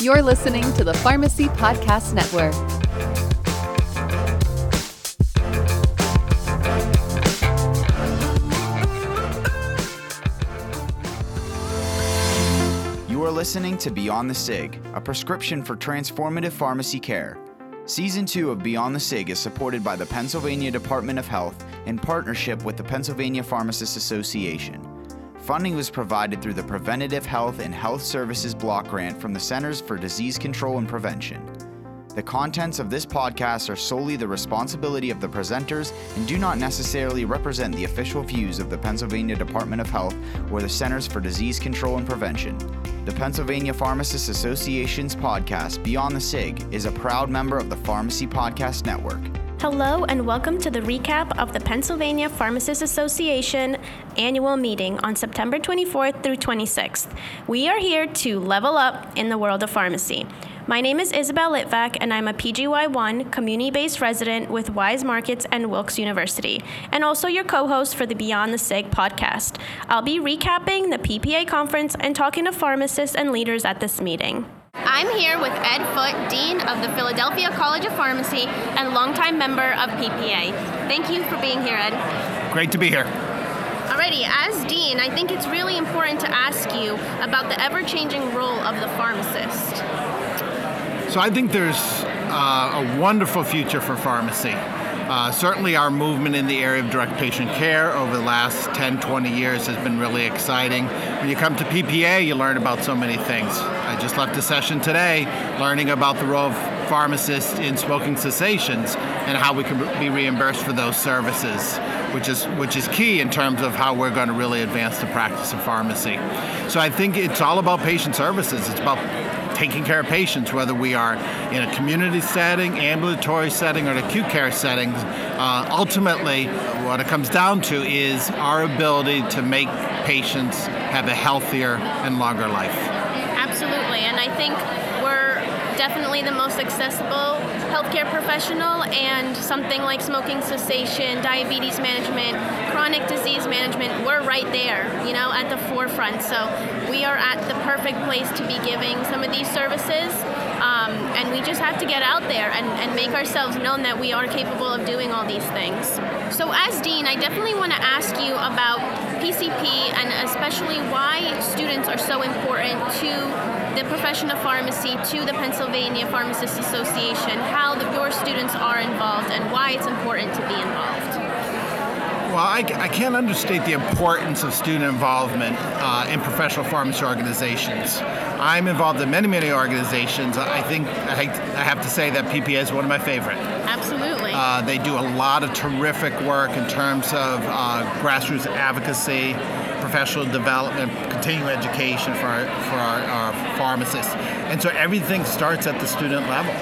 You're listening to the Pharmacy Podcast Network. You are listening to Beyond the SIG, a prescription for transformative pharmacy care. Season 2 of Beyond the SIG is supported by the Pennsylvania Department of Health in partnership with the Pennsylvania Pharmacists Association. Funding was provided through the Preventative Health and Health Services Block Grant from the Centers for Disease Control and Prevention. The contents of this podcast are solely the responsibility of the presenters and do not necessarily represent the official views of the Pennsylvania Department of Health or the Centers for Disease Control and Prevention. The Pennsylvania Pharmacists Association's podcast, Beyond the SIG, is a proud member of the Pharmacy Podcast Network. Hello, and welcome to the recap of the Pennsylvania Pharmacists Association annual meeting on September 24th through 26th. We are here to level up in the world of pharmacy. My name is Isabel Litvak, and I'm a PGY1 community based resident with Weis Markets and Wilkes University, and also your co host for the Beyond the SIG podcast. I'll be recapping the PPA conference and talking to pharmacists and leaders at this meeting. I'm here with Ed Foote, Dean of the Philadelphia College of Pharmacy and longtime member of PPA. Thank you for being here, Ed. Great to be here. Alrighty, as Dean, I think it's really important to ask you about the ever changing role of the pharmacist. So I think there's uh, a wonderful future for pharmacy. Uh, certainly, our movement in the area of direct patient care over the last 10, 20 years has been really exciting. When you come to PPA, you learn about so many things. I just left a session today learning about the role of pharmacists in smoking cessations and how we can be reimbursed for those services, which is which is key in terms of how we're going to really advance the practice of pharmacy. So I think it's all about patient services. It's about taking care of patients, whether we are in a community setting, ambulatory setting, or an acute care setting. Uh, ultimately, what it comes down to is our ability to make patients have a healthier and longer life. Absolutely, and I think we're definitely the most accessible healthcare professional, and something like smoking cessation, diabetes management, chronic disease management, we're right there, you know, at the forefront. So we are at the perfect place to be giving some of these services. Um, and we just have to get out there and, and make ourselves known that we are capable of doing all these things. So, as Dean, I definitely want to ask you about PCP and especially why students are so important to the profession of pharmacy, to the Pennsylvania Pharmacists Association, how the, your students are involved, and why it's important to be involved. Well, I, I, can't understate the importance of student involvement uh, in professional pharmacy organizations. I'm involved in many, many organizations. I think I, I have to say that PPA is one of my favorite. Absolutely. Uh, they do a lot of terrific work in terms of uh, grassroots advocacy, professional development, continuing education for our, for our, our, pharmacists. And so everything starts at the student level.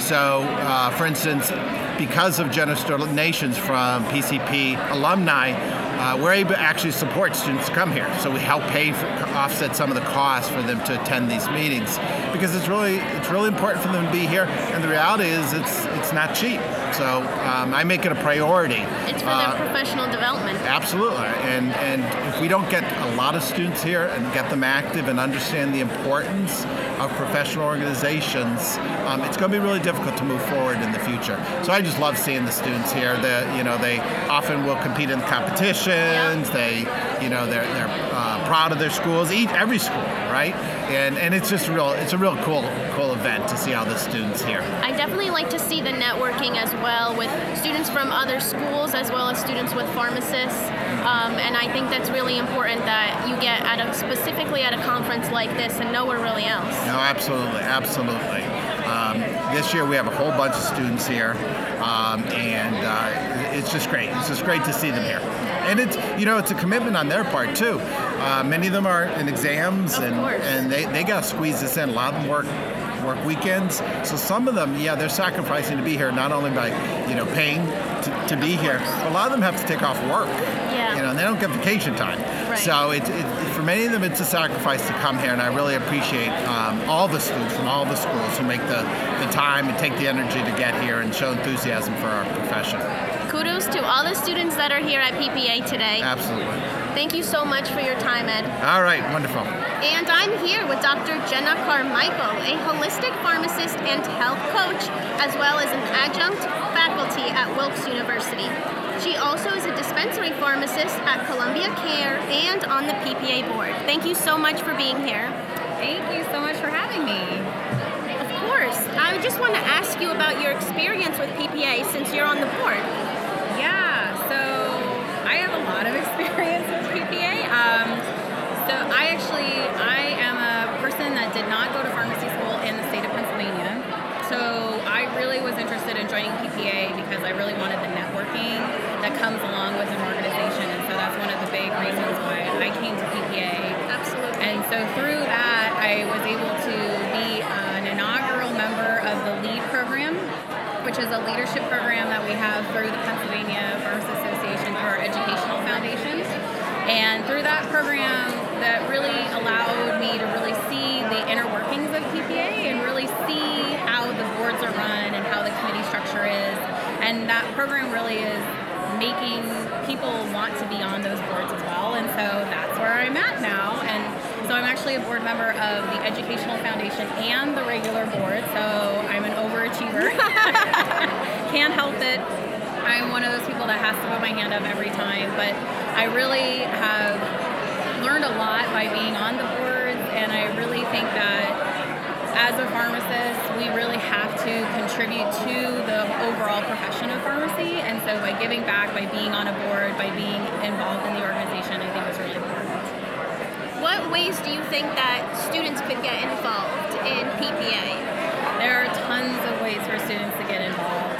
So, uh, for instance, because of generous donations from PCP alumni, uh, we're able to actually support students to come here. So we help pay for, offset some of the costs for them to attend these meetings because it's really it's really important for them to be here. And the reality is it's it's not cheap. So um, I make it a priority. It's for uh, their professional development. Absolutely. And and if we don't get a lot of students here and get them active and understand the importance of professional organizations, um, it's going to be really difficult to move forward in the future. So I just love seeing the students here. That you know they often will compete in competitions. Yeah. They you know they're they're proud of their schools. Each every school, right? And and it's just real. It's a real cool cool event to see all the students here. I definitely like to see the networking as well with students from other schools as well as students with pharmacists. Um, and I think that's really important that you get at a specifically at a conference like this and nowhere really else. No, absolutely, absolutely. Um, this year we have a whole bunch of students here, um, and uh, it's just great. It's just great to see them here. And it's you know it's a commitment on their part too. Uh, many of them are in exams, of and course. and they, they got to squeeze this in. A lot of them work work weekends. So some of them, yeah, they're sacrificing to be here, not only by, you know, paying to, to be here, but a lot of them have to take off work. Yeah. You know, and they don't get vacation time. Right. So it, it, for many of them, it's a sacrifice to come here, and I really appreciate um, all the students from all the schools who make the, the time and take the energy to get here and show enthusiasm for our profession. Kudos to all the students that are here at PPA today. Absolutely. Thank you so much for your time, Ed. All right, wonderful. And I'm here with Dr. Jenna Carmichael, a holistic pharmacist and health coach, as well as an adjunct faculty at Wilkes University. She also is a dispensary pharmacist at Columbia Care and on the PPA board. Thank you so much for being here. Thank you so much for having me. Of course. I just want to ask you about your experience with PPA since you're on the board. Lot of experience with PPA. Um, so I actually, I am a person that did not go to pharmacy school in the state of Pennsylvania. So I really was interested in joining PPA because I really wanted the networking that comes along with an organization. And so that's one of the big reasons why I came to PPA. Absolutely. And so through that, I was able to be an inaugural member of the LEAD program, which is a leadership program that we have through the Pennsylvania Pharmacists Our educational foundations. And through that program, that really allowed me to really see the inner workings of PPA and really see how the boards are run and how the committee structure is. And that program really is making people want to be on those boards as well. And so that's where I'm at now. And so I'm actually a board member of the Educational Foundation and the regular board. So I'm an overachiever. Can't help it. I'm one of those people that has to put my hand up every time. But I really have learned a lot by being on the boards. And I really think that as a pharmacist, we really have to contribute to the overall profession of pharmacy. And so by giving back, by being on a board, by being involved in the organization, I think is really important. What ways do you think that students could get involved in PPA? There are tons of ways for students to get involved.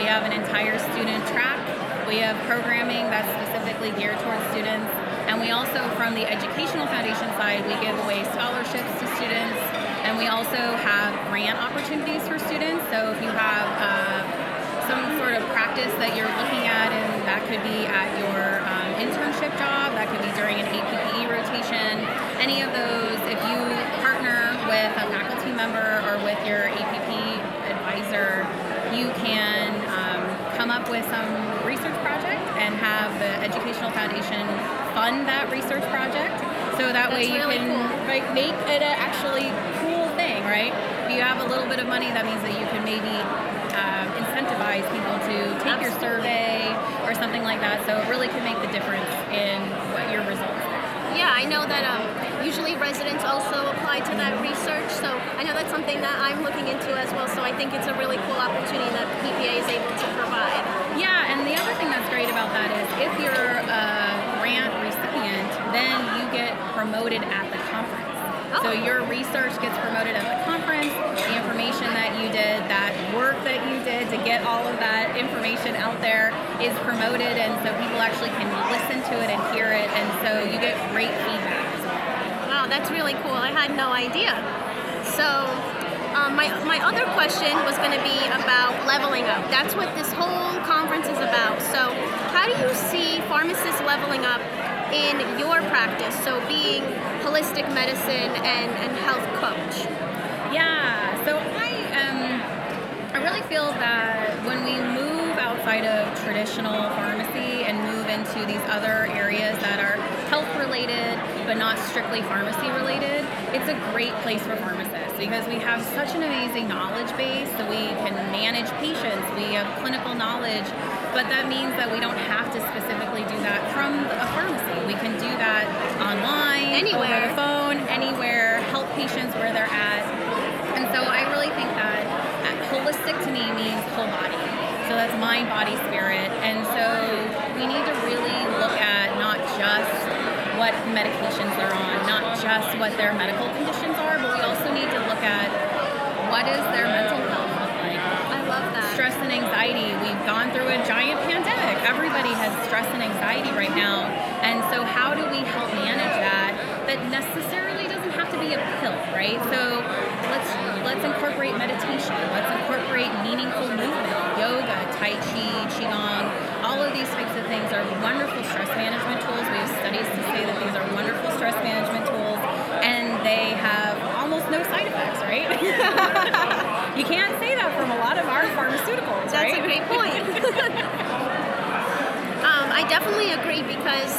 We have an entire student track. We have programming that's specifically geared towards students. And we also, from the Educational Foundation side, we give away scholarships to students. And we also have grant opportunities for students. So if you have uh, some sort of practice that you're looking at, and that could be at your um, internship job, that could be during an APPE rotation, any of those, if you partner with a faculty member or with your APP advisor, you can come up with some research project and have the Educational Foundation fund that research project. So that way you really can cool. like, make it an actually cool thing, right? If you have a little bit of money, that means that you can maybe um, incentivize people to take your survey or something like that. So it really can make the difference in what your results are. Yeah, I know that um, usually residents also apply to that research, so I know that's something that I'm looking into as well. So I think it's a really cool opportunity that PPA is able to provide. Yeah, and the other thing that's great about that is if you're a grant recipient, then you get promoted at the conference. So oh. your research gets promoted at the conference, the information that you did, that work that you did to get all of that information out there is promoted, and so people actually can listen to it and hear it, and so you get great feedback as well. Wow, that's really cool. I had no idea. So, um, my, my other question was going to be about leveling up. That's what this whole conference is about. So, how do you see pharmacists leveling up in your practice? So, being holistic medicine and, and health coach. Yeah, so I um, I really feel that when we move outside of traditional pharmacy and move into these other areas that are health related but not strictly pharmacy related, it's a great place for pharmacists because we have such an amazing knowledge base that we can manage patients, we have clinical knowledge, but that means that we don't have to specifically do that from a pharmacy. We can do that online, Anywhere. over the phone, anywhere, help patients where they're at. And so I really think that uh, holistic to me means whole body. So that's mind, body, spirit. And so medications they're on, not just what their medical conditions are, but we also need to look at what is their mental health look like I love that. stress and anxiety. We've gone through a giant pandemic. Everybody has stress and anxiety right now. And so how do we help manage that? That necessarily doesn't have to be a pill, right? So let's let's incorporate meditation. Let's incorporate meaningful movement, yoga, tai chi, qigong. All of these types of things are wonderful stress management tools. We have studies to say that these are wonderful stress management tools and they have almost no side effects, right? you can't say that from a lot of our pharmaceuticals, That's right? a great point. um, I definitely agree because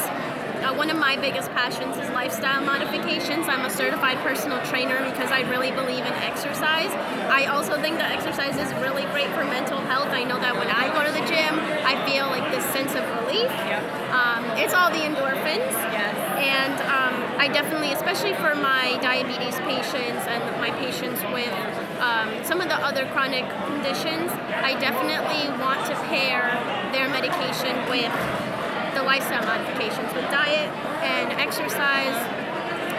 uh, one of my biggest passions is lifestyle modifications. I'm a certified personal trainer because I really believe in exercise. I also think that exercise is really great for mental health. I know that when I go to the gym, I feel like this sense of relief. Yep. Um, it's all the endorphins. Yes. And um, I definitely, especially for my diabetes patients and my patients with um, some of the other chronic conditions, I definitely want to pair their medication with the lifestyle modifications, with diet and exercise.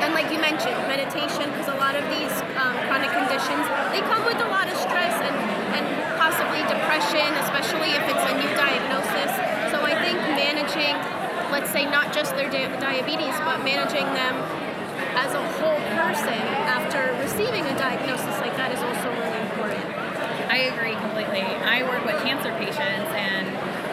And like you mentioned, meditation, because a lot of these um, chronic conditions, they come with a lot of stress and, and possibly depression, especially if it's a new diagnosis. So I think managing let's say not just their di- diabetes, but managing them as a whole person after receiving a diagnosis like that is also really important. I agree completely. I work with cancer patients, and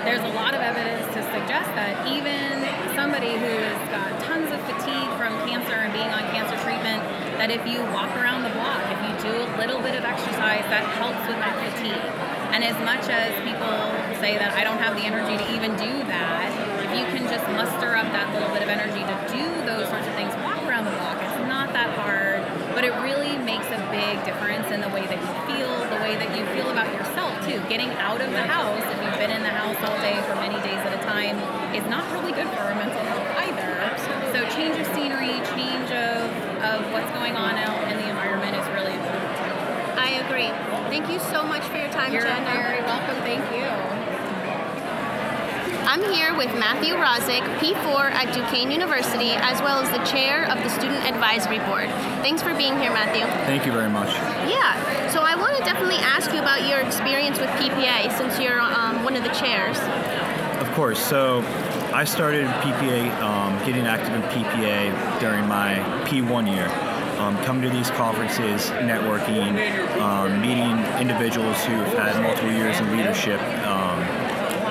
there's a lot of evidence to suggest that even somebody who has got tons of fatigue from cancer and being on cancer treatment, that if you walk around the block, if you do a little bit of exercise, that helps with that fatigue. And as much as people say that I don't have the energy to even do that, if you can just muster up that little bit of energy to do those sorts of things, walk around the block. It's not that hard, but it really makes a big difference in the way that you feel, the way that you feel about yourself too. Getting out of the house, if you've been in the house all day for many days at a time, is not really good for our mental health either. So change of scenery, change of, of what's going on out in the environment is really important. I agree. Thank you so much for your time, You're Jenna. very welcome. Thank you. I'm here with Matthew Rozick, P4 at Duquesne University, as well as the chair of the Student Advisory Board. Thanks for being here, Matthew. Thank you very much. Yeah, so I want to definitely ask you about your experience with PPA since you're um, one of the chairs. Of course. So I started PPA, um, getting active in PPA during my P1 year. Um, coming to these conferences, networking, um, meeting individuals who've had multiple years in leadership um,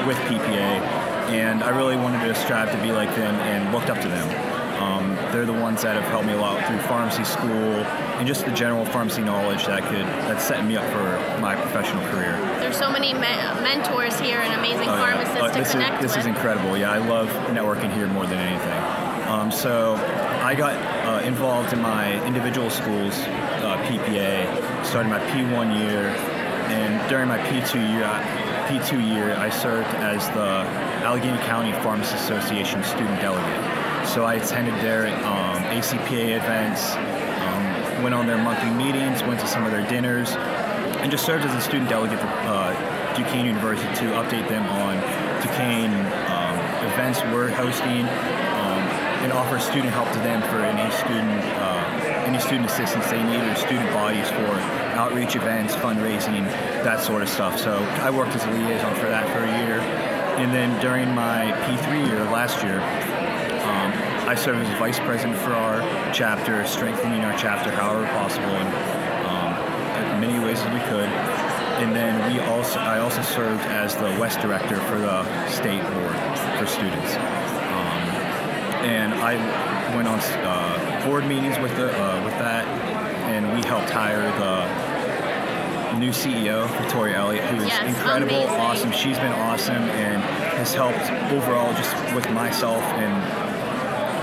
with PPA, and I really wanted to strive to be like them and looked up to them. Um, they're the ones that have helped me a lot through pharmacy school and just the general pharmacy knowledge that could that's setting me up for my professional career. There's so many me- mentors here and amazing Oh, yeah. pharmacists Uh, to this connect is, this with. is incredible. Yeah, I love networking here more than anything. Um, so I got uh, involved in my individual schools uh, PPA, started my P1 year, and during my P2 year, I- P2 year, I served as the Allegheny County Pharmacy Association student delegate. So I attended their um, ACPA events, um, went on their monthly meetings, went to some of their dinners, and just served as a student delegate for uh, Duquesne University to update them on Duquesne um, events we're hosting um, and offer student help to them for any student uh, any student assistance they need or student bodies for outreach events, fundraising, that sort of stuff. So I worked as a liaison for that for a year, and then during my P3 year last year. Um, I served as vice president for our chapter, strengthening our chapter however possible in um, in many ways as we could. And then we also, I also served as the West director for the state board for students. And I went on uh, board meetings with the uh, with that, and we helped hire the new CEO, Victoria Elliott, who is Yes, incredible, amazing. awesome. She's been awesome and has helped overall just with myself and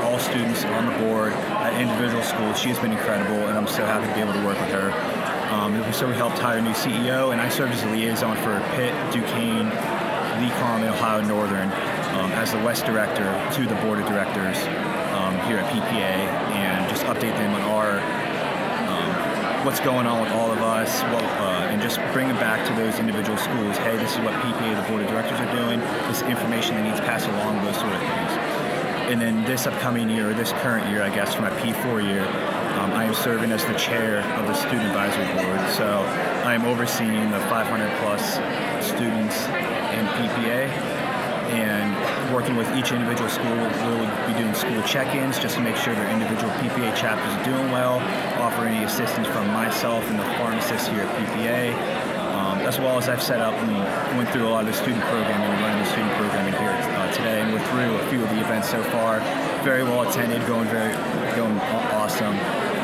all students on the board at individual schools. She has been incredible, and I'm so happy to be able to work with her. Um, so we helped hire a new CEO, and I served as a liaison for Pitt, Duquesne, LECOM, and Ohio Northern um, as the West Director to the Board of Directors um, here at PPA, and just update them on our um, what's going on with all of us, what, uh, and just bring it back to those individual schools. Hey, this is what PPA, the Board of Directors, are doing. This information that needs passed along, those sort of things. And then this upcoming year, or this current year, I guess, for my P4 year, um, I am serving as the chair of the Student Advisory Board. So I am overseeing the 500 plus students in PPA and working with each individual school. We'll be doing school check-ins just to make sure their individual PPA chapters are doing well, offer any assistance from myself and the pharmacists here at PPA, um, as well as I've set up and went through a lot of the student programming and running the student programming here uh, today, and we're through a few of the events so far. Very well attended, going very, going awesome.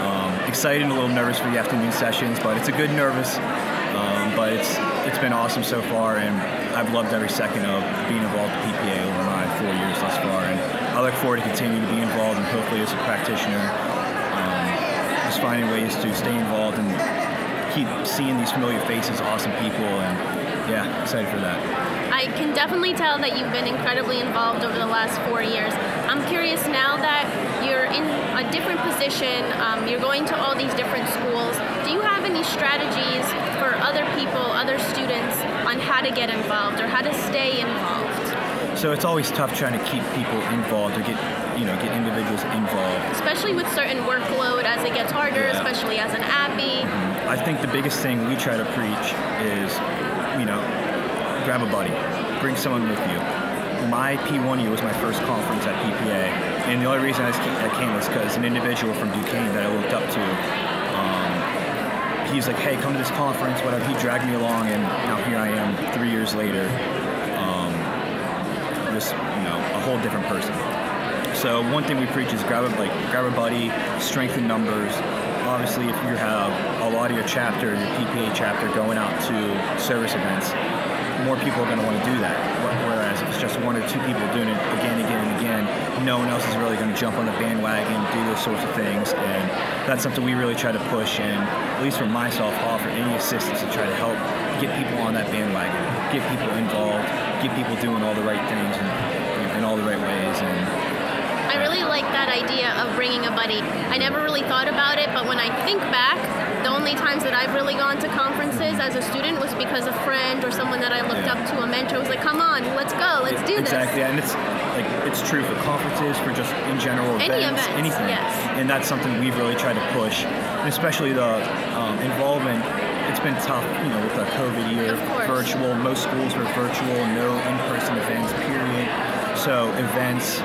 Um, excited, and a little nervous for the afternoon sessions, but it's a good nervous. Um, but it's it's been awesome so far, and I've loved every second of being involved with PPA over my four years thus far, and I look forward to continuing to be involved and hopefully as a practitioner, um, just finding ways to stay involved and keep seeing these familiar faces, awesome people, and yeah, excited for that. I can definitely tell that you've been incredibly involved over the last four years. I'm curious now that you're in a different position, um, you're going to all these different schools. Do you have any strategies for other people, other students, how to get involved or how to stay involved? So it's always tough trying to keep people involved or get you know get individuals involved. Especially with certain workload as it gets harder, Yeah. especially as an APPE. Mm-hmm. I think the biggest thing we try to preach is, you know, grab a buddy, bring someone with you. My P1U was my first conference at PPA, and the only reason I came was because an individual from Duquesne that I looked up to, he's like, hey, come to this conference, whatever. He dragged me along, and now here I am three years later, um, just, you know, a whole different person. So one thing we preach is grab a like grab a buddy, strengthen numbers. Obviously, if you have a lot of your chapter, your PPA chapter, going out to service events, more people are going to want to do that. Whereas if it's just one or two people doing it again, and again, no one else is really going to jump on the bandwagon, do those sorts of things, and that's something we really try to push. And at least for myself, offer any assistance to try to help get people on that bandwagon, get people involved, get people doing all the right things and in all the right ways, and I really like that idea of bringing a buddy. I never really thought about it, but when I think back, the only times that I've really gone to conferences as a student was because a friend or someone that I looked Yeah. up to, a mentor, was like, "Come on, let's go, let's do this." exactly, and it's like it's true for conferences, for just in general Any events, events, anything. yes. And that's something we've really tried to push, and especially the um, involvement. It's been tough, you know, with the COVID year, virtual. Most schools were virtual, no in-person events. Period. So events,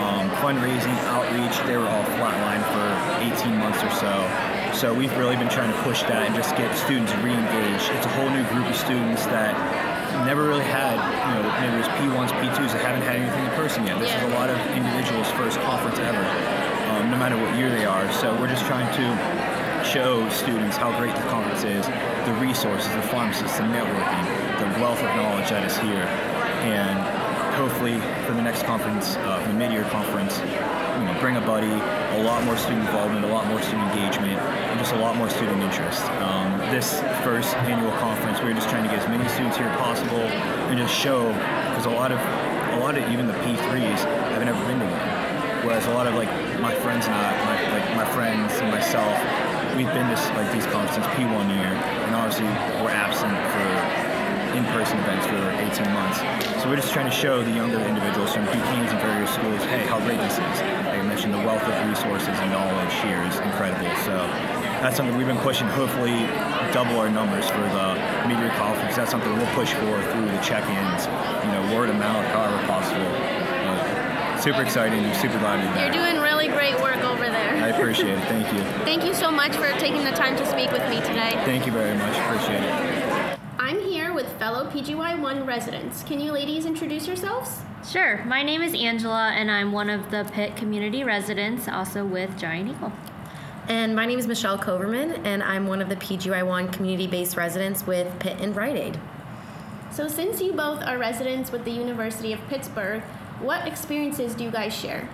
um, fundraising, outreach, they were all flatlined for 18 months or so. So we've really been trying to push that and just get students re-engaged. It's a whole new group of students that never really had, you know, maybe it was P1s, P2s that haven't had anything in person yet. This is a lot of individuals' first conference ever, um, no matter what year they are. So we're just trying to show students how great the conference is, the resources, the pharmacists, the networking, the wealth of knowledge that is here, and hopefully for the next conference, uh, the mid-year conference, you know, bring a buddy, a lot more student involvement, a lot more student engagement, and just a lot more student interest. Um, this first annual conference, we were just trying to get as many students here as possible and just show, because a lot of, a lot of even the P3s haven't ever been to one. Whereas a lot of like my friends and I, my, like my friends and myself, we've been to like these conferences P1 year, and obviously we're absent for in-person events for 18 months. So we're just trying to show the younger individuals from Duquesne's and various schools, hey, how great this is. Like I mentioned, the wealth of resources and knowledge here is incredible. So that's something we've been pushing. Hopefully, double our numbers for the mid-year conference. That's something we'll push for through the check-ins, you know, word of mouth, however possible. But super exciting. Super glad to be back. You're doing really great work over there. I appreciate it. Thank you. Thank you so much for taking the time to speak with me today. Thank you very much. Appreciate it. I'm here with fellow PGY1 residents. Can you ladies introduce yourselves? Sure. My name is Angela, and I'm one of the Pitt community residents, also with Giant Eagle. And my name is Michelle Coverman, and I'm one of the PGY1 community based residents with Pitt and Rite Aid. So, since you both are residents with the University of Pittsburgh, what experiences do you guys share?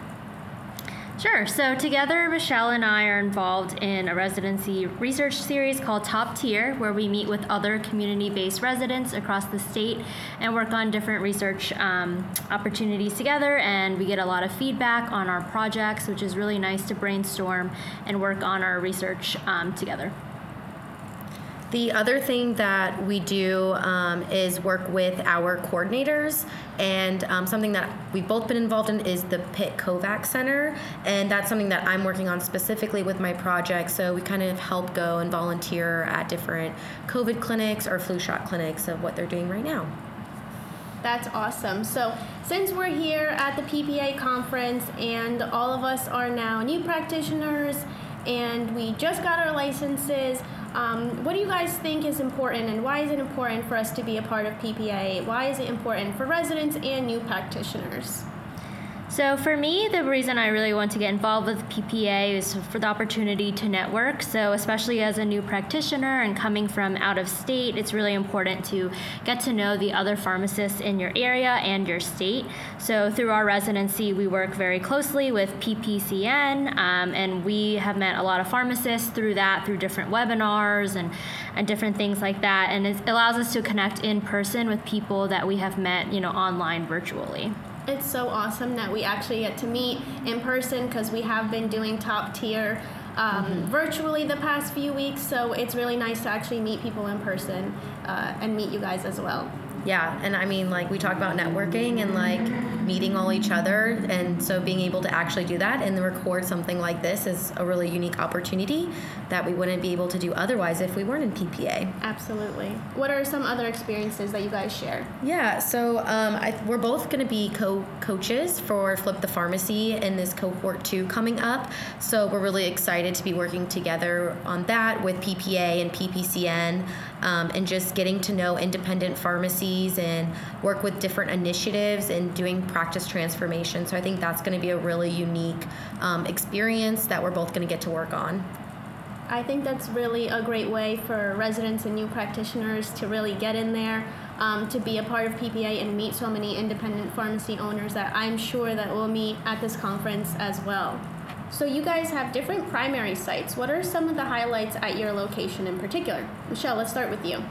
Sure. So, together, Michelle and I are involved in a residency research series called Top Tier, where we meet with other community based residents across the state and work on different research um, opportunities together. And we get a lot of feedback on our projects, which is really nice to brainstorm and work on our research um, together. The other thing that we do um, is work with our coordinators, and um, something that we've both been involved in is the Pitt COVAX Center, and that's something that I'm working on specifically with my project. So we kind of help go and volunteer at different COVID clinics or flu shot clinics of what they're doing right now. That's awesome. So, since we're here at the PPA conference and all of us are now new practitioners and we just got our licenses, um, what do you guys think is important and why is it important for us to be a part of PPA? Why is it important for residents and new practitioners? So for me, the reason I really want to get involved with PPA is for the opportunity to network. So especially as a new practitioner and coming from out of state, it's really important to get to know the other pharmacists in your area and your state. So through our residency, we work very closely with PPCN, um, and we have met a lot of pharmacists through that, through different webinars and, and different things like that. And it allows us to connect in person with people that we have met, you know, online virtually. It's so awesome that we actually get to meet in person because we have been doing top tier um, mm-hmm. virtually the past few weeks. So it's really nice to actually meet people in person uh, and meet you guys as well. Yeah, and I mean, like, we talk about networking and like meeting all each other, and so being able to actually do that and record something like this is a really unique opportunity that we wouldn't be able to do otherwise if we weren't in PPA. Absolutely. What are some other experiences that you guys share? Yeah, so um, I, we're both going to be co coaches for Flip the Pharmacy in this cohort two coming up, so we're really excited to be working together on that with PPA and PPCN um, and just getting to know independent pharmacies and work with different initiatives and doing practice transformation. So I think that's going to be a really unique um, experience that we're both going to get to work on. I think that's really a great way for residents and new practitioners to really get in there, um, to be a part of PPA and meet so many independent pharmacy owners that I'm sure that we'll meet at this conference as well. So you guys have different primary sites. What are some of the highlights at your location in particular? Michelle, let's start with you.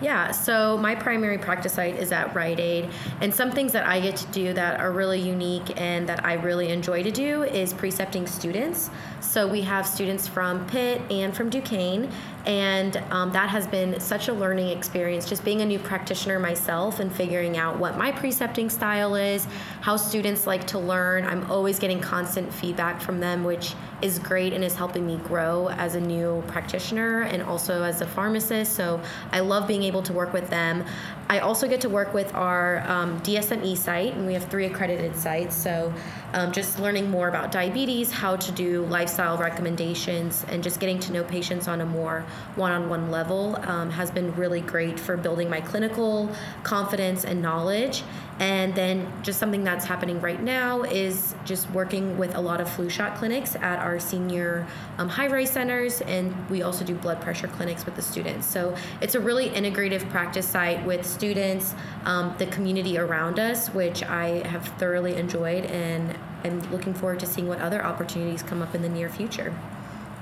Yeah, so my primary practice site is at Rite Aid, and some things that I get to do that are really unique and that I really enjoy to do is precepting students. So we have students from Pitt and from Duquesne, and um, that has been such a learning experience just being a new practitioner myself and figuring out what my precepting style is how students like to learn. I'm always getting constant feedback from them which is great and is helping me grow as a new practitioner and also as a pharmacist. So i love being able to work with them. I also get to work with our um, DSME site, and we have three accredited sites. So, um, just learning more about diabetes, how to do lifestyle recommendations, and just getting to know patients on a more one on one level um, has been really great for building my clinical confidence and knowledge. And then, just something that's happening right now is just working with a lot of flu shot clinics at our senior um, high rise centers, and we also do blood pressure clinics with the students. So, it's a really integrative practice site with students, um, the community around us, which I have thoroughly enjoyed, and I'm looking forward to seeing what other opportunities come up in the near future.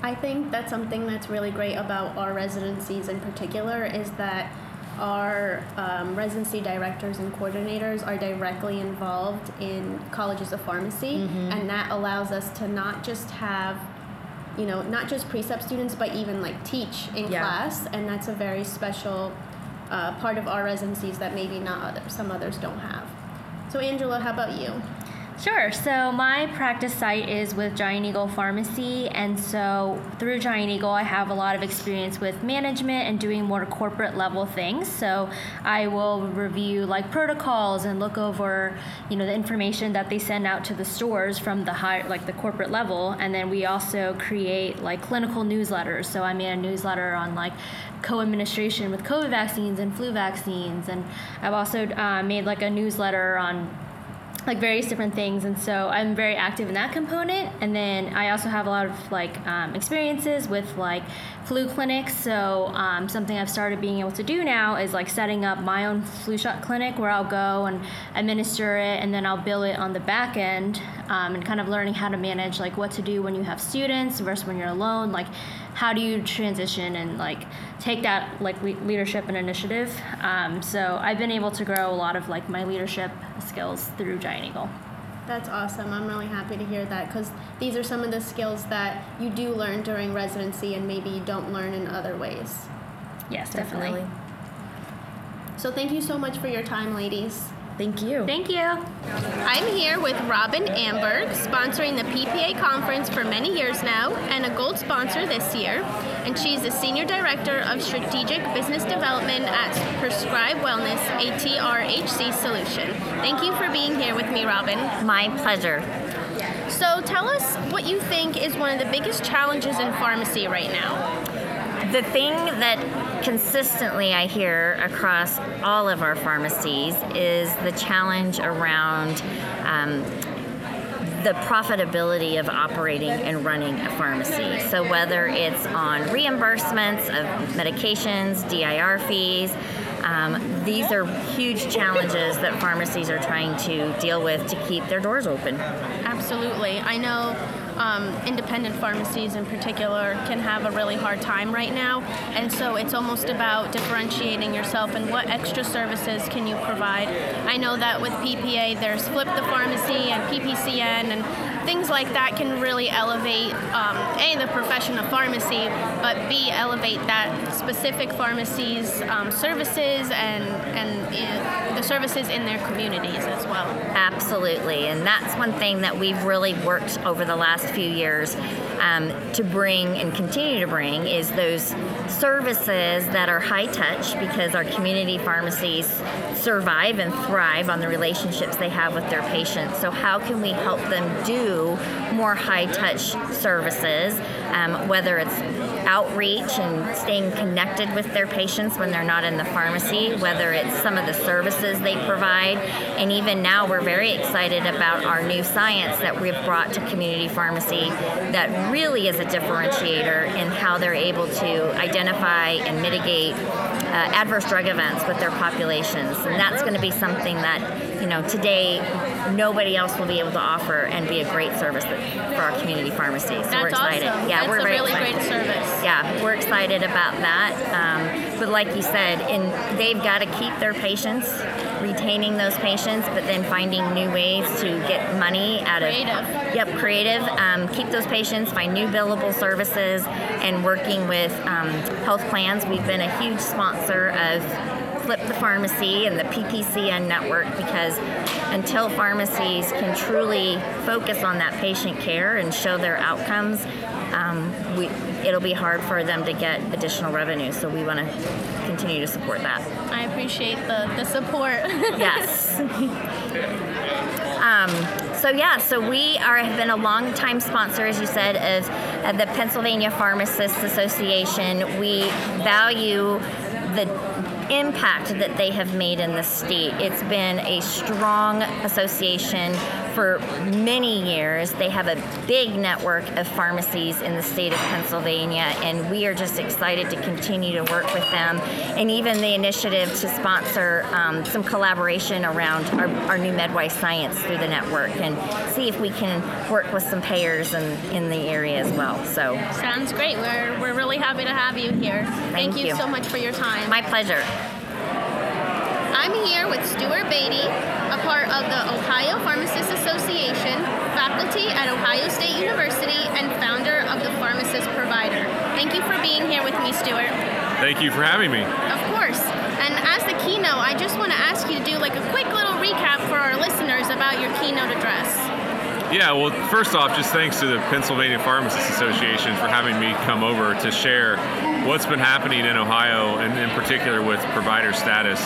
I think that's something that's really great about our residencies in particular is that our um, residency directors and coordinators are directly involved in colleges of pharmacy, mm-hmm. and that allows us to not just have you know not just precept students but even like teach in yeah. class and that's a very special uh, part of our residencies that maybe not other, some others don't have. So, Angela, how about you? Sure. So my practice site is with Giant Eagle Pharmacy, and so through Giant Eagle, I have a lot of experience with management and doing more corporate level things. So I will review like protocols and look over, you know, the information that they send out to the stores from the high, like the corporate level, and then we also create like clinical newsletters. So I made a newsletter on like co-administration with COVID vaccines and flu vaccines, and I've also uh, made like a newsletter on like various different things and so i'm very active in that component. And then i also have a lot of like um, experiences with like flu clinics. So um, something i've started being able to do now is like setting up my own flu shot clinic where i'll go and administer it and then i'll bill it on the back end um, and kind of learning how to manage like what to do when you have students versus when you're alone. Like how do you transition and like take that like le- leadership and initiative? Um, so i've been able to grow a lot of like my leadership skills through giant eagle. That's awesome. I'm really happy to hear that because these are some of the skills that you do learn during residency and maybe you don't learn in other ways. Yes definitely, definitely. so thank you so much for your time ladies Thank you. Thank you. I'm here with Robin Amberg, sponsoring the PPA conference for many years now and a gold sponsor this year. And she's the Senior Director of Strategic Business Development at Prescribe Wellness, a TRHC solution. Thank you for being here with me, Robin. My pleasure. So tell us what you think is one of the biggest challenges in pharmacy right now. The thing that consistently I hear across all of our pharmacies is the challenge around um, the profitability of operating and running a pharmacy. So whether it's on reimbursements of medications, DIR fees, um, these are huge challenges that pharmacies are trying to deal with to keep their doors open. Absolutely. I know um, independent pharmacies in particular can have a really hard time right now. And so it's almost about differentiating yourself and what extra services can you provide. I know that with PPA, there's Flip the Pharmacy and PPCN and things like that can really elevate um, a the profession of pharmacy, but b elevate that specific pharmacy's um, services and and uh, the services in their communities as well. Absolutely, and that's one thing that we've really worked over the last few years um, to bring and continue to bring is those services that are high touch because our community pharmacies survive and thrive on the relationships they have with their patients. So how can we help them do more high touch services, um, whether it's outreach and staying connected with their patients when they're not in the pharmacy, whether it's some of the services they provide. And even now, we're very excited about our new science that we've brought to community pharmacy that really is a differentiator in how they're able to identify and mitigate uh, adverse drug events with their populations. And that's going to be something that, you know, today nobody else will be able to offer and be a great service for our community pharmacy. So That's we're excited. Awesome. Yeah, That's we're a really excited. great service. Yeah, we're excited about that. Um, but like you said, and they've got to keep their patients, retaining those patients, but then finding new ways to get money out of. Creative. Yep, creative. Um, keep those patients, find new billable services, and working with um, health plans. We've been a huge sponsor of Flip the Pharmacy and the PPCN network because until pharmacies can truly focus on that patient care and show their outcomes, um, we, it'll be hard for them to get additional revenue. So we want to continue to support that. I appreciate the, the support. Yes. um, so yeah, so we are have been a long time sponsor, as you said, of, of the Pennsylvania Pharmacists Association. We value the impact that they have made in the state. It's been a strong association for many years. They have a big network of pharmacies in the state of Pennsylvania, and we are just excited to continue to work with them. And even the initiative to sponsor um, some collaboration around our, our new MedWise science through the network and see if we can work with some payers in, in the area as well. So, Sounds great. We're, we're really happy to have you here. Thank you, you. so much for your time. my pleasure. I'm here with Stuart Beatty, a part of the Ohio Pharmacists Association, faculty at Ohio State University, and founder of the Pharmacist Provider. Thank you for being here with me, Stuart. Thank you for having me. Of course. And as the keynote, I just want to ask you to do like a quick little recap for our listeners about your keynote address. Yeah, well, first off, just thanks to the Pennsylvania Pharmacists Association for having me come over to share what's been happening in Ohio, and in particular with provider status.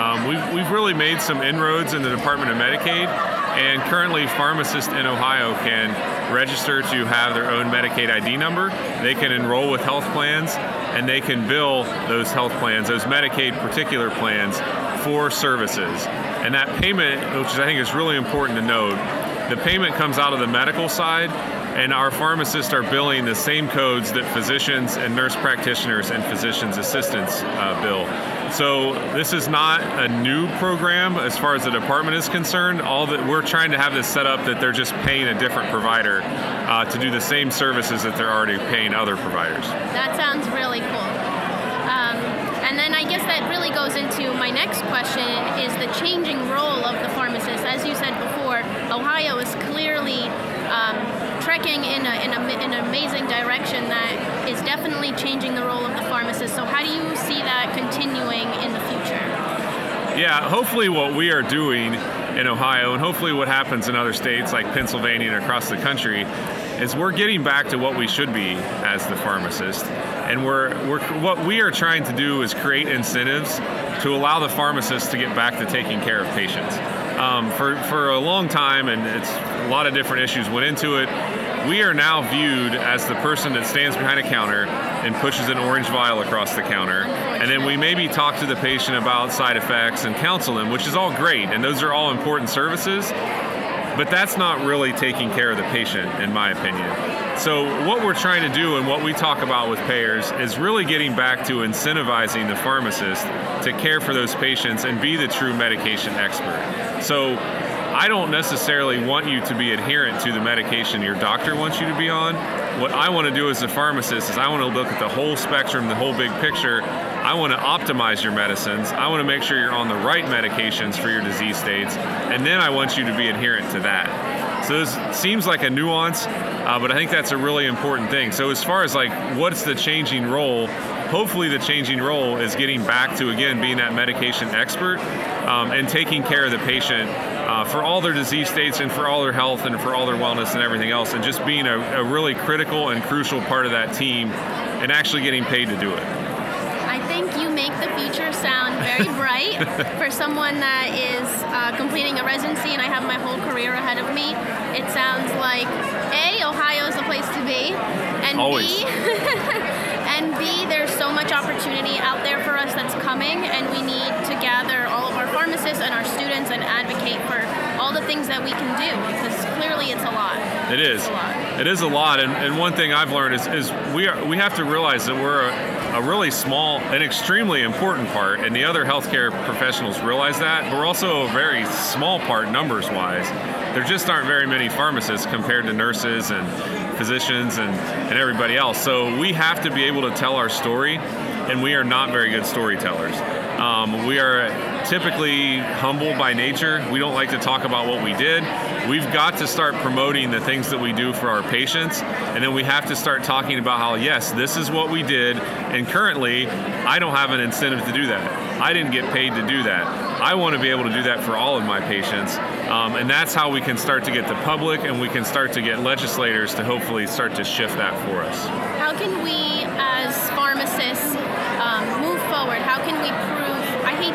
Um, we've, we've really made some inroads in the Department of Medicaid, and currently pharmacists in Ohio can register to have their own Medicaid ID number. They can enroll with health plans, and they can bill those health plans, those Medicaid particular plans, for services. And that payment, which I think is really important to note, the payment comes out of the medical side, and our pharmacists are billing the same codes that physicians and nurse practitioners and physicians' assistants uh, bill. So this is not a new program as far as the department is concerned. All that we're trying to have this set up that they're just paying a different provider uh, to do the same services that they're already paying other providers. That sounds really cool. Um, and then I guess that really goes into my next question is the changing role of the pharmacist. As you said before, Ohio is clearly um, trekking in, a, in, a, in an amazing direction that is definitely changing the role of the pharmacist. So how do you see that continuing in the future? Yeah, hopefully what we are doing in Ohio and hopefully what happens in other states like Pennsylvania and across the country is we're getting back to what we should be as the pharmacist. And we're, we're what we are trying to do is create incentives to allow the pharmacist to get back to taking care of patients. Um, for, for a long time, and it's a lot of different issues went into it, we are now viewed as the person that stands behind a counter and pushes an orange vial across the counter. And then we maybe talk to the patient about side effects and counsel them, which is all great, and those are all important services. but that's not really taking care of the patient, in my opinion. So, what we're trying to do and what we talk about with payers is really getting back to incentivizing the pharmacist to care for those patients and be the true medication expert. So, I don't necessarily want you to be adherent to the medication your doctor wants you to be on. What I want to do as a pharmacist is I want to look at the whole spectrum, the whole big picture. I want to optimize your medicines. I want to make sure you're on the right medications for your disease states, and then I want you to be adherent to that. So this seems like a nuance, uh, but I think that's a really important thing. So as far as like what's the changing role, hopefully the changing role is getting back to again being that medication expert um, and taking care of the patient uh, for all their disease states and for all their health and for all their wellness and everything else, and just being a, a really critical and crucial part of that team and actually getting paid to do it. I think you make the future sound very bright for someone that is uh, completing a residency and I have my whole career ahead of me. It sounds like A, Ohio is the place to be, and Always. B, and B, there's so much opportunity out there for us that's coming, and we need to gather all of our pharmacists and our students and advocate for all the things that we can do because clearly it's a lot. It is. It's a lot. It is a lot, and, and one thing I've learned is, is we are we have to realize that we're a, a really small and extremely important part, and the other healthcare professionals realize that. But we're also a very small part numbers wise. There just aren't very many pharmacists compared to nurses and physicians and, and everybody else. So we have to be able to tell our story, and we are not very good storytellers. Um, we are typically humble by nature. We don't like to talk about what we did. We've got to start promoting the things that we do for our patients, and then we have to start talking about how, yes, this is what we did, and currently, I don't have an incentive to do that. I didn't get paid to do that. I want to be able to do that for all of my patients, um, and that's how we can start to get the public and we can start to get legislators to hopefully start to shift that for us. How can we, as pharmacists,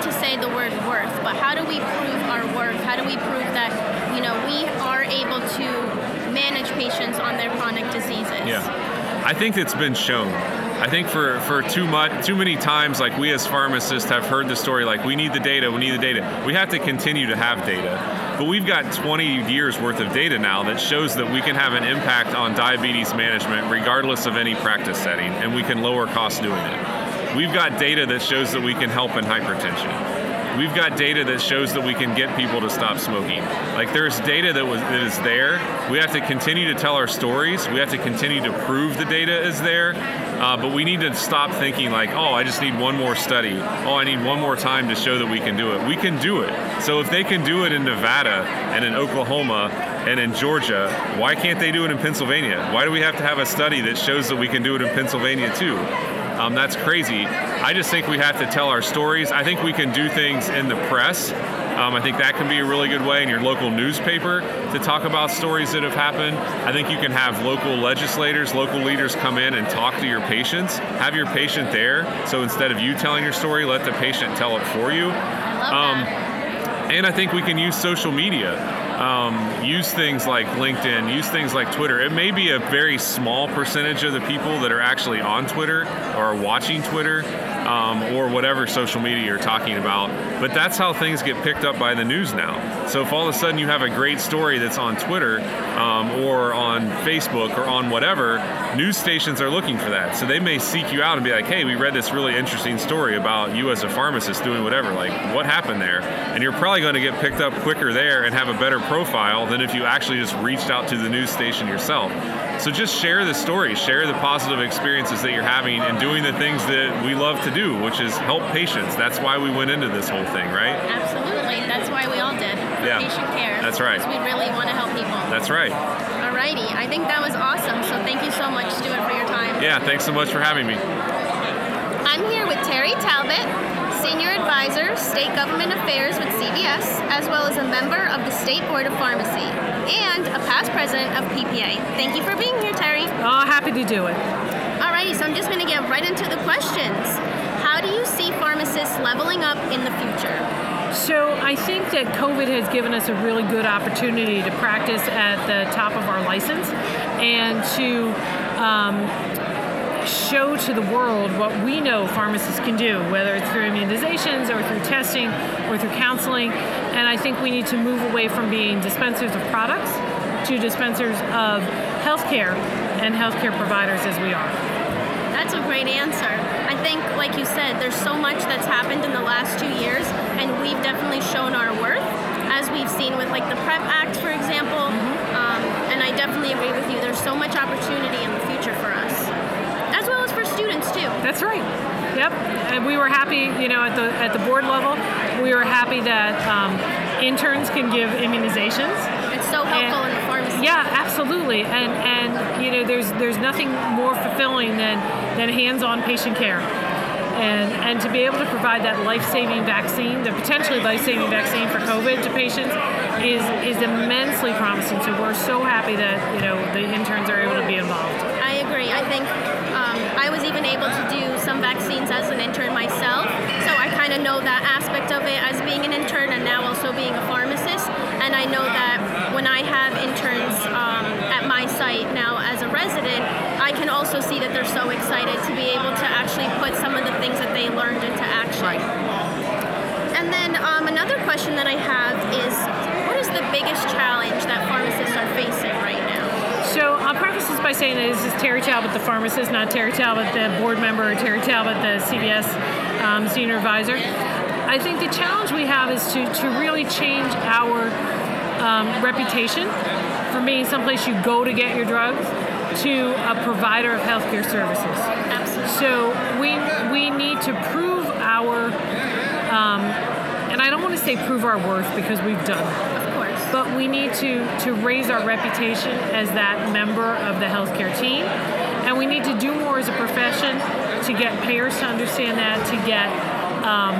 to say the word worth, but how do we prove our worth? How do we prove that you know we are able to manage patients on their chronic diseases? Yeah, I think it's been shown. I think for, for too much too many times, like we as pharmacists have heard the story, like we need the data, we need the data. We have to continue to have data, but we've got 20 years worth of data now that shows that we can have an impact on diabetes management regardless of any practice setting, and we can lower costs doing it. We've got data that shows that we can help in hypertension we've got data that shows that we can get people to stop smoking. Like there's data that was that is there. We have to continue to tell our stories. We have to continue to prove the data is there. Uh, but we need to stop thinking like, oh, I just need one more study. Oh, I need one more time to show that we can do it. We can do it. So if they can do it in Nevada and in Oklahoma and in Georgia, why can't they do it in Pennsylvania? Why do we have to have a study that shows that we can do it in Pennsylvania too? Um, that's crazy. I just think we have to tell our stories. I think we can do things in the press. Um, I think that can be a really good way in your local newspaper to talk about stories that have happened. I think you can have local legislators, local leaders come in and talk to your patients. Have your patient there. So instead of you telling your story, let the patient tell it for you. Um, and I think we can use social media. Um, use things like LinkedIn, use things like Twitter. It may be a very small percentage of the people that are actually on Twitter or watching Twitter um, or whatever social media you're talking about, but that's how things get picked up by the news now. So if all of a sudden you have a great story that's on Twitter um, or on Facebook or on whatever, news stations are looking for that. So they may seek you out and be like, hey, we read this really interesting story about you as a pharmacist doing whatever. Like, what happened there? And you're probably going to get picked up quicker there and have a better profile than if you actually just reached out to the news station yourself. So just share the story, share the positive experiences that you're having and doing the things that we love to do, which is help patients. That's why we went into this whole thing, right? Absolutely. That's why we all did. Yeah. Patient care. That's right. Because we really want to help people. That's right. Alrighty. I think that was awesome. So thank you so much, Stuart, for your time. Yeah, thanks so much for having me. I'm here with Terry Talbot, Senior Advisor, State Government Affairs with CVS, as well as a member of the State Board of Pharmacy, and a past president of PPA. Thank you for being here, Terry. Oh, happy to do it. Alrighty, so I'm just going to get right into the questions. How do you see pharmacists leveling up in the future? So I think that COVID has given us a really good opportunity to practice at the top of our license and to um, show to the world what we know pharmacists can do, whether it's through immunizations or through testing or through counseling. And I think we need to move away from being dispensers of products to dispensers of healthcare and healthcare providers as we are. That's a great answer. I think, like you said, there's so much that's happened in the last two years, and we've definitely shown our worth, as we've seen with like the PREP Act, for example. Um, and I definitely agree with you. There's so much opportunity in the future for us, as well as for students too. That's right. Yep. And we were happy, you know, at the at the board level, we were happy that um, interns can give immunizations. It's so helpful And- in the pharmacy. Yeah, absolutely. And and you know, there's there's nothing more fulfilling than than hands-on patient care. And, and to be able to provide that life-saving vaccine, the potentially life-saving vaccine for COVID to patients, is is immensely promising. So we're so happy that you know the interns are able to be involved. I agree. I think um, I was even able to do some vaccines as an intern myself, so I kind of know that aspect of it as being an intern and now also being a pharmacist. And I know that also see that they're so excited to be able to actually put some of the things that they learned into action. And then um, another question that I have is, what is the biggest challenge that pharmacists are facing right now? So I'll preface this by saying that this is Terry Talbot, the pharmacist, not Terry Talbot, the board member, or Terry Talbot, the CVS um, senior advisor. I think the challenge we have is to, to really change our um, reputation from being someplace you go to get your drugs to a provider of healthcare services. Absolutely. So we we need to prove our, um, and I don't want to say prove our worth because we've done it Of course. but we need to to raise our reputation as that member of the healthcare team and we need to do more as a profession to get payers to understand that to get um,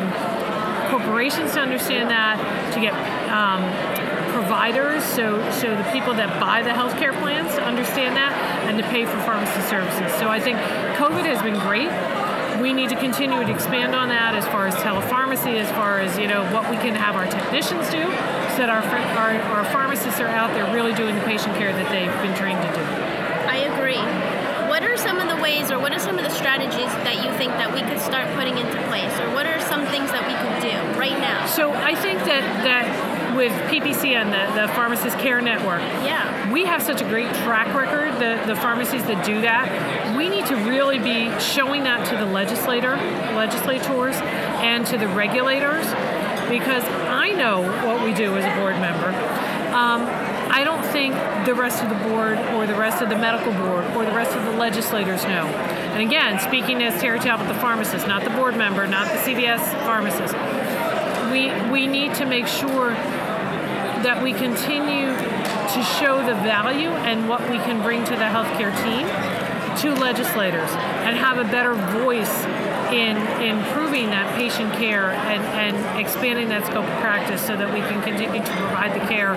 corporations to understand that to get um, providers so so the people that buy the healthcare plans to understand that and to pay for pharmacy services so i think covid has been great we need to continue to expand on that as far as telepharmacy, as far as you know what we can have our technicians do, so that our our, our pharmacists are out there really doing the patient care that they've been trained to do. I agree. What are some of the ways or what are some of the strategies that you think that we could start putting into place? Or what are some things that we could do right now? So I think that that with PPCN the, the Pharmacist Care Network, Yeah. we have such a great track record, the, the pharmacies that do that. We need to really be showing that to the legislator, legislators, and to the regulators, because I know what we do as a board member. Um, I don't think the rest of the board or the rest of the medical board or the rest of the legislators know. And again, speaking as Terry Talbot, the pharmacist, not the board member, not the CVS pharmacist, we we need to make sure that we continue to show the value and what we can bring to the healthcare team to legislators and have a better voice in improving that patient care and, and expanding that scope of practice so that we can continue to provide the care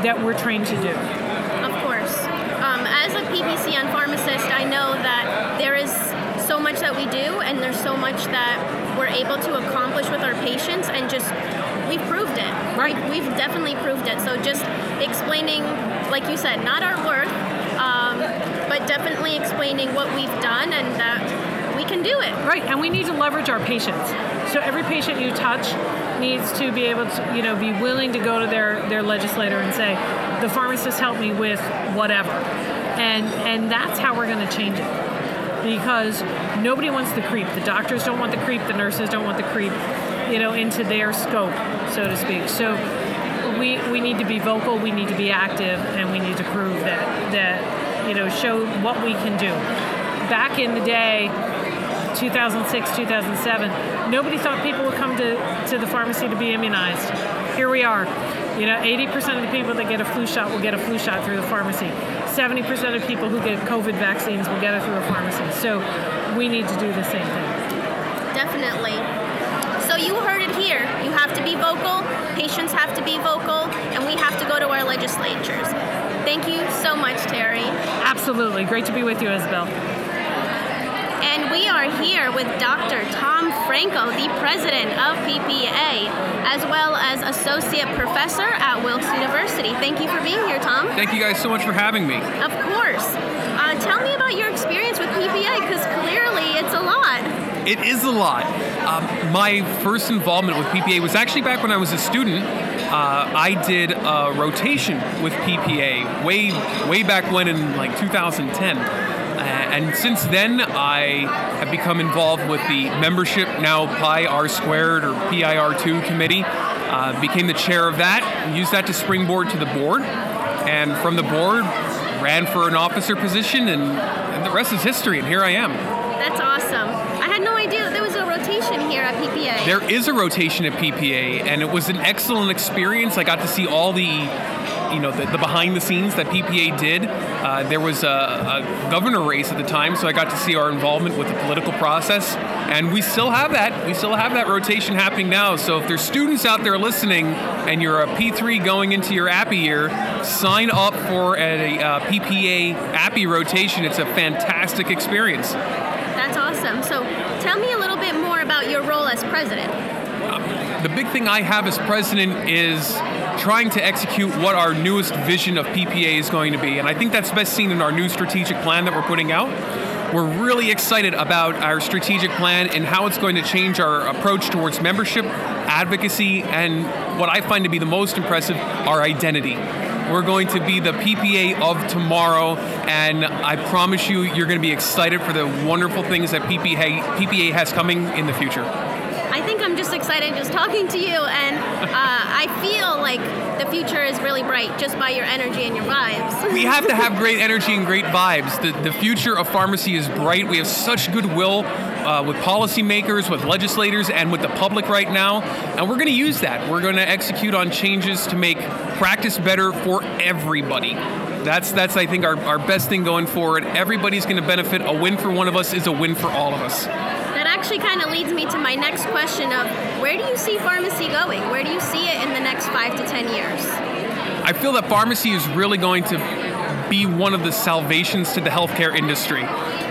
that we're trained to do. Of course. Um, as a PPCN pharmacist, I know that there is so much that we do, and there's so much that we're able to accomplish with our patients, and just. Right. We've, definitely proved it. So just explaining, like you said, not our work, um, but definitely explaining what we've done and that we can do it. Right, and we need to leverage our patients. So every patient you touch needs to be able to, you know, be willing to go to their, their legislator and say, the pharmacist helped me with whatever. And and that's how we're gonna change it. Because nobody wants the creep. The doctors don't want the creep, the nurses don't want the creep, you know, into their scope, so to speak. So we we need to be vocal, we need to be active, and we need to prove that that, you know, show what we can do. Back in the day, 2006, 2007, nobody thought people would come to, to the pharmacy to be immunized. Here we are. You know, 80% of the people that get a flu shot will get a flu shot through the pharmacy. 70% of people who get COVID vaccines will get it through a pharmacy. So we need to do the same thing. Definitely. So you heard it here. You have to be vocal, patients have to be vocal, and we have to go to our legislatures. Thank you so much, Terry. Absolutely. Great to be with you, Isabel. And we are here with Dr. Tom Franco, the president of PPA, as well as associate professor at Wilkes University. Thank you for being here, Tom. Thank you guys so much for having me. Of course. Tell me about your experience with PPA, because clearly It is a lot. It is a lot. Um, my first involvement with PPA was actually back when I was a student. Uh, I did a rotation with PPA way, way back when in like 2010. Uh, and since then, I have become involved with the membership, now Pi R squared or PIR2 committee. Uh, became the chair of that, used that to springboard to the board. And from the board, ran for an officer position, and, and the rest is history, and here I am. That's awesome. I had no idea there was a rotation here at PPA. There is a rotation at PPA, and it was an excellent experience. I got to see all the you know the, the, behind the scenes that PPA did. Uh, there was a, a, governor race at the time, so I got to see our involvement with the political process, and we still have that. We still have that rotation happening now. So if there's students out there listening, and you're a P3 going into your APPE year, sign up for a, a PPA APPE rotation. It's a fantastic experience. That's awesome. So tell me a little bit more about your role as president. Uh, the big thing I have as president is trying to execute what our newest vision of PPA is going to be. And I think that's best seen in our new strategic plan that we're putting out. We're really excited about our strategic plan and how it's going to change our approach towards membership, advocacy, and what I find to be the most impressive, our identity. We're going to be the PPA of tomorrow, and I promise you, you're going to be excited for the wonderful things that PPA, PPA has coming in the future. I think I'm just excited just talking to you, and uh, I feel like the future is really bright just by your energy and your vibes. we have to have great energy and great vibes. The, the future of pharmacy is bright. We have such goodwill uh, with policymakers, with legislators, and with the public right now, and we're going to use that. We're going to execute on changes to make practice better for everybody. That's that's I think our, our best thing going forward. Everybody's going to benefit. A win for one of us is a win for all of us actually kind of leads me to my next question of where do you see pharmacy going? Where do you see it in the next five to ten years? I feel that pharmacy is really going to be one of the salvations to the healthcare industry.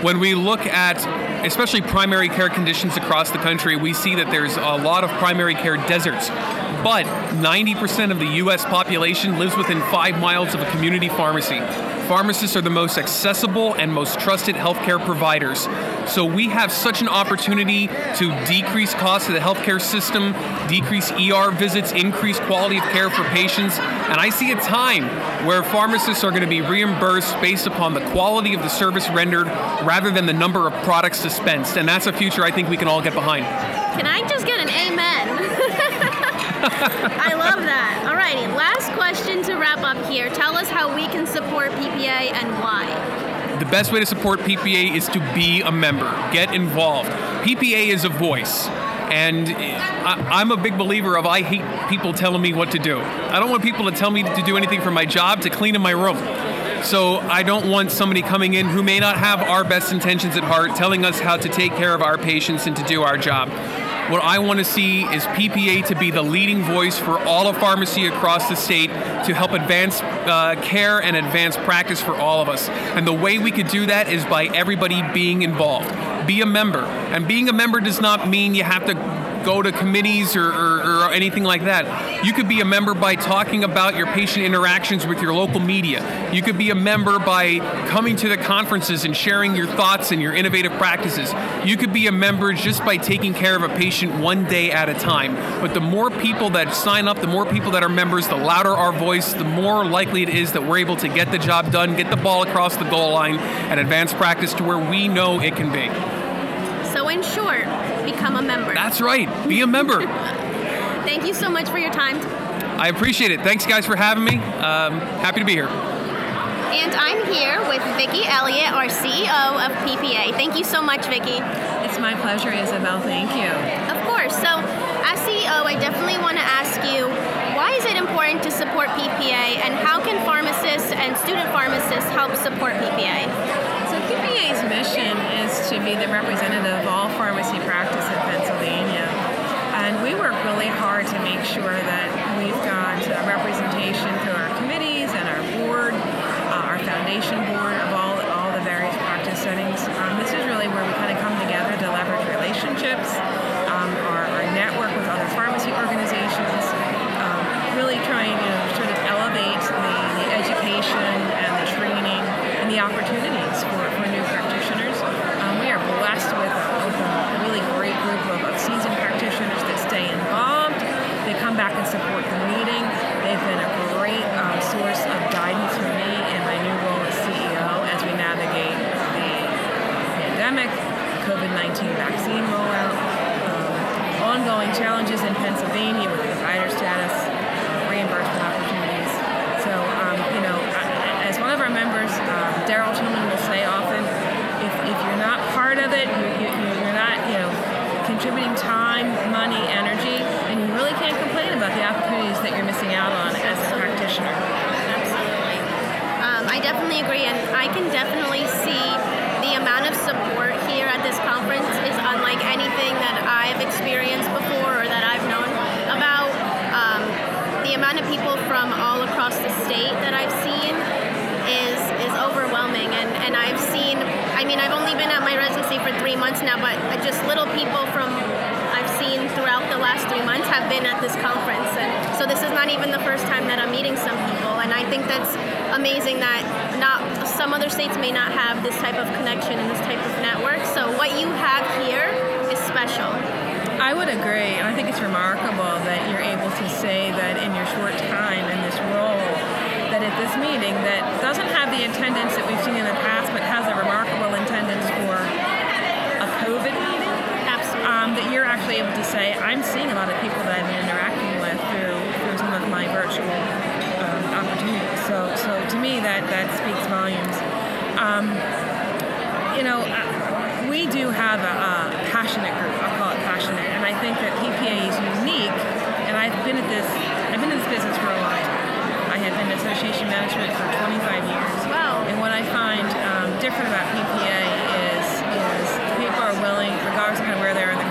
When we look at especially primary care conditions across the country, we see that there's a lot of primary care deserts. But 90% of the US population lives within five miles of a community pharmacy. Pharmacists are the most accessible and most trusted healthcare providers. So we have such an opportunity to decrease costs of the healthcare system, decrease ER visits, increase quality of care for patients. And I see a time where pharmacists are going to be reimbursed based upon the quality of the service rendered rather than the number of products dispensed. And that's a future I think we can all get behind. Can I just get an amen? I love that. All righty, last question to wrap up here. Tell us how we can support PPA and why. The best way to support PPA is to be a member, get involved. PPA is a voice. And I, am a big believer of I hate people telling me what to do. I don't want people to tell me to do anything for my job, to clean in my room. So I don't want somebody coming in who may not have our best intentions at heart telling us how to take care of our patients and to do our job. What I want to see is PPA to be the leading voice for all of pharmacy across the state to help advance uh, care and advance practice for all of us. And the way we could do that is by everybody being involved. Be a member. And being a member does not mean you have to go to committees or, or, or, anything like that. You could be a member by talking about your patient interactions with your local media. You could be a member by coming to the conferences and sharing your thoughts and your innovative practices. You could be a member just by taking care of a patient one day at a time. But the more people that sign up, the more people that are members, the louder our voice, the more likely it is that we're able to get the job done, get the ball across the goal line, and advance practice to where we know it can be. So, in short, become a member. That's right. Be a member. Thank you so much for your time. I appreciate it. Thanks, guys, for having me. Um, happy to be here. And I'm here with Vicki Elliott, our CEO of PPA. Thank you so much, Vicki. It's my pleasure, Isabel. Thank you. Of course. So, as CEO, I definitely want to ask you why is it important to support PPA and how can pharmacists and student pharmacists help support PPA? So, PPA's mission is to be the representative of all pharmacy practice in really hard to make sure that we've got representation through our committees and our board, uh, our foundation board of all, all the various practice settings. Um, this is really where we kind of come together to leverage relationships, um, our, our, network with other pharmacy organizations, um, really trying to sort of elevate the, the education and the training and the opportunities for, for new practitioners. Um, we are blessed with, with a really pandemic, COVID 19 vaccine rollout, um, ongoing challenges in Pennsylvania with provider status, reimbursement opportunities. So, um, you know, as one of our members, um, Daryl Tillman will say often, if, if you're not part of it, you're, you're not, you know, contributing time, money, energy, and you really can't complain about the opportunities that you're missing out on as a practitioner. Absolutely. Um, I definitely agree, and I can definitely see the amount of support here at this conference is unlike anything that I've experienced before or that I've known about. Um, the amount of people from all across the state that I've seen is is overwhelming, and and I've seen. I mean, I've only been at my residency for three months now, but just little people from I've seen throughout the last three months have been at this conference, and so this is not even the first time that I'm meeting some people, and I think that's amazing that not some other states may not have this type of connection and this type of network. So what you have here is special. I would agree, and I think it's remarkable that you're able to say that in your short time in this role, that at this meeting that doesn't have the attendance that we've seen in the past, but has a remarkable attendance for a COVID meeting. Absolutely. Um, that you're actually able to say, I'm seeing a lot of people Um, you know, uh, we do have a, a passionate group. I'll call it passionate, and I think that PPA is unique. And I've been at this, I've been in this business for a while. I have been in association management for 25 years. Wow. And what I find um, different about PPA is, is people are willing, regardless of kind of where they are in the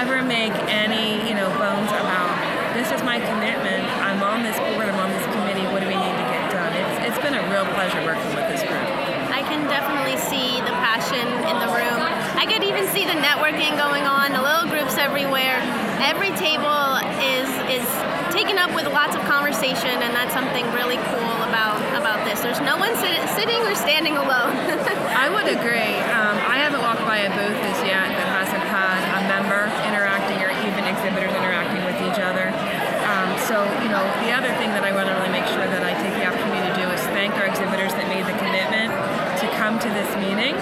never make any, you know, bones about this is my commitment. I'm on this board. I'm on this committee. What do we need to get done? It's, it's been a real pleasure working with this group. I can definitely see the passion in the room. I could even see the networking going on, the little groups everywhere. Every table is is taken up with lots of conversation, and that's something really cool about about this. There's no one sit, sitting or standing alone. I would agree. Um, I haven't walked by a booth as yet that hasn't had a member interacting or even interacting with each other. Um, so, you know, the other thing that I want to really make sure that I take the opportunity to do is thank our exhibitors that made the commitment to come to this meeting.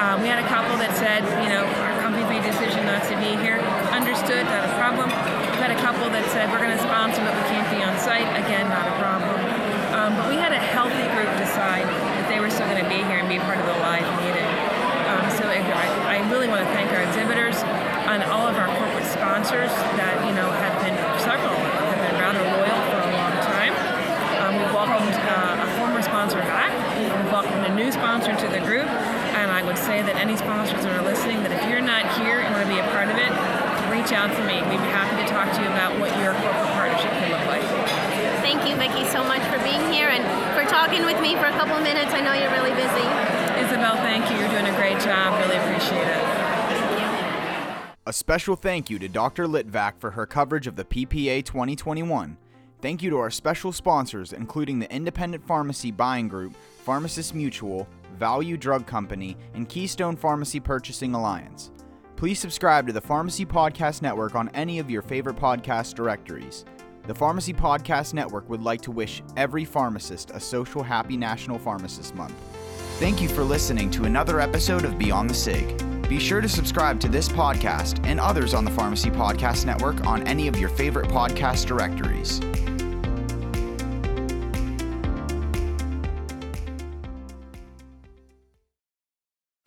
Um, we had a couple that said, you know, our company made a decision not to be here. Understood, not a problem. We had a couple that said we're going to sponsor, but we can't be on site. Again, not a problem. Um, but we had a healthy group decide that they were still going to be here and be part of the live meeting. Um, so I, I really want to thank our exhibitors and all of our corporate sponsors that you know have been several have been rather loyal for a long time. Um, we welcomed uh, a former sponsor back. We welcomed a new sponsor to the group, and I would say that any sponsors that are listening, that if you're not here and want to be a part of it, reach out to me. We'd be happy to talk to you about what your corporate partnership can look like. Thank you, Vicki, so much for being here and for talking with me for a couple of minutes. I know you're really busy. Isabel, thank you. You're doing a great job. Really appreciate it. A special thank you to Dr. Litvak for her coverage of the PPA 2021. Thank you to our special sponsors, including the Independent Pharmacy Buying Group, Pharmacist Mutual, Value Drug Company, and Keystone Pharmacy Purchasing Alliance. Please subscribe to the Pharmacy Podcast Network on any of your favorite podcast directories. The Pharmacy Podcast Network would like to wish every pharmacist a social happy National Pharmacist Month. Thank you for listening to another episode of Beyond the SIG. Be sure to subscribe to this podcast and others on the Pharmacy Podcast Network on any of your favorite podcast directories.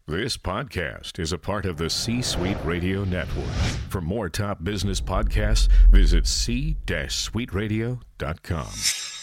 This podcast is a part of the C Suite Radio Network. For more top business podcasts, visit c-suiteradio.com.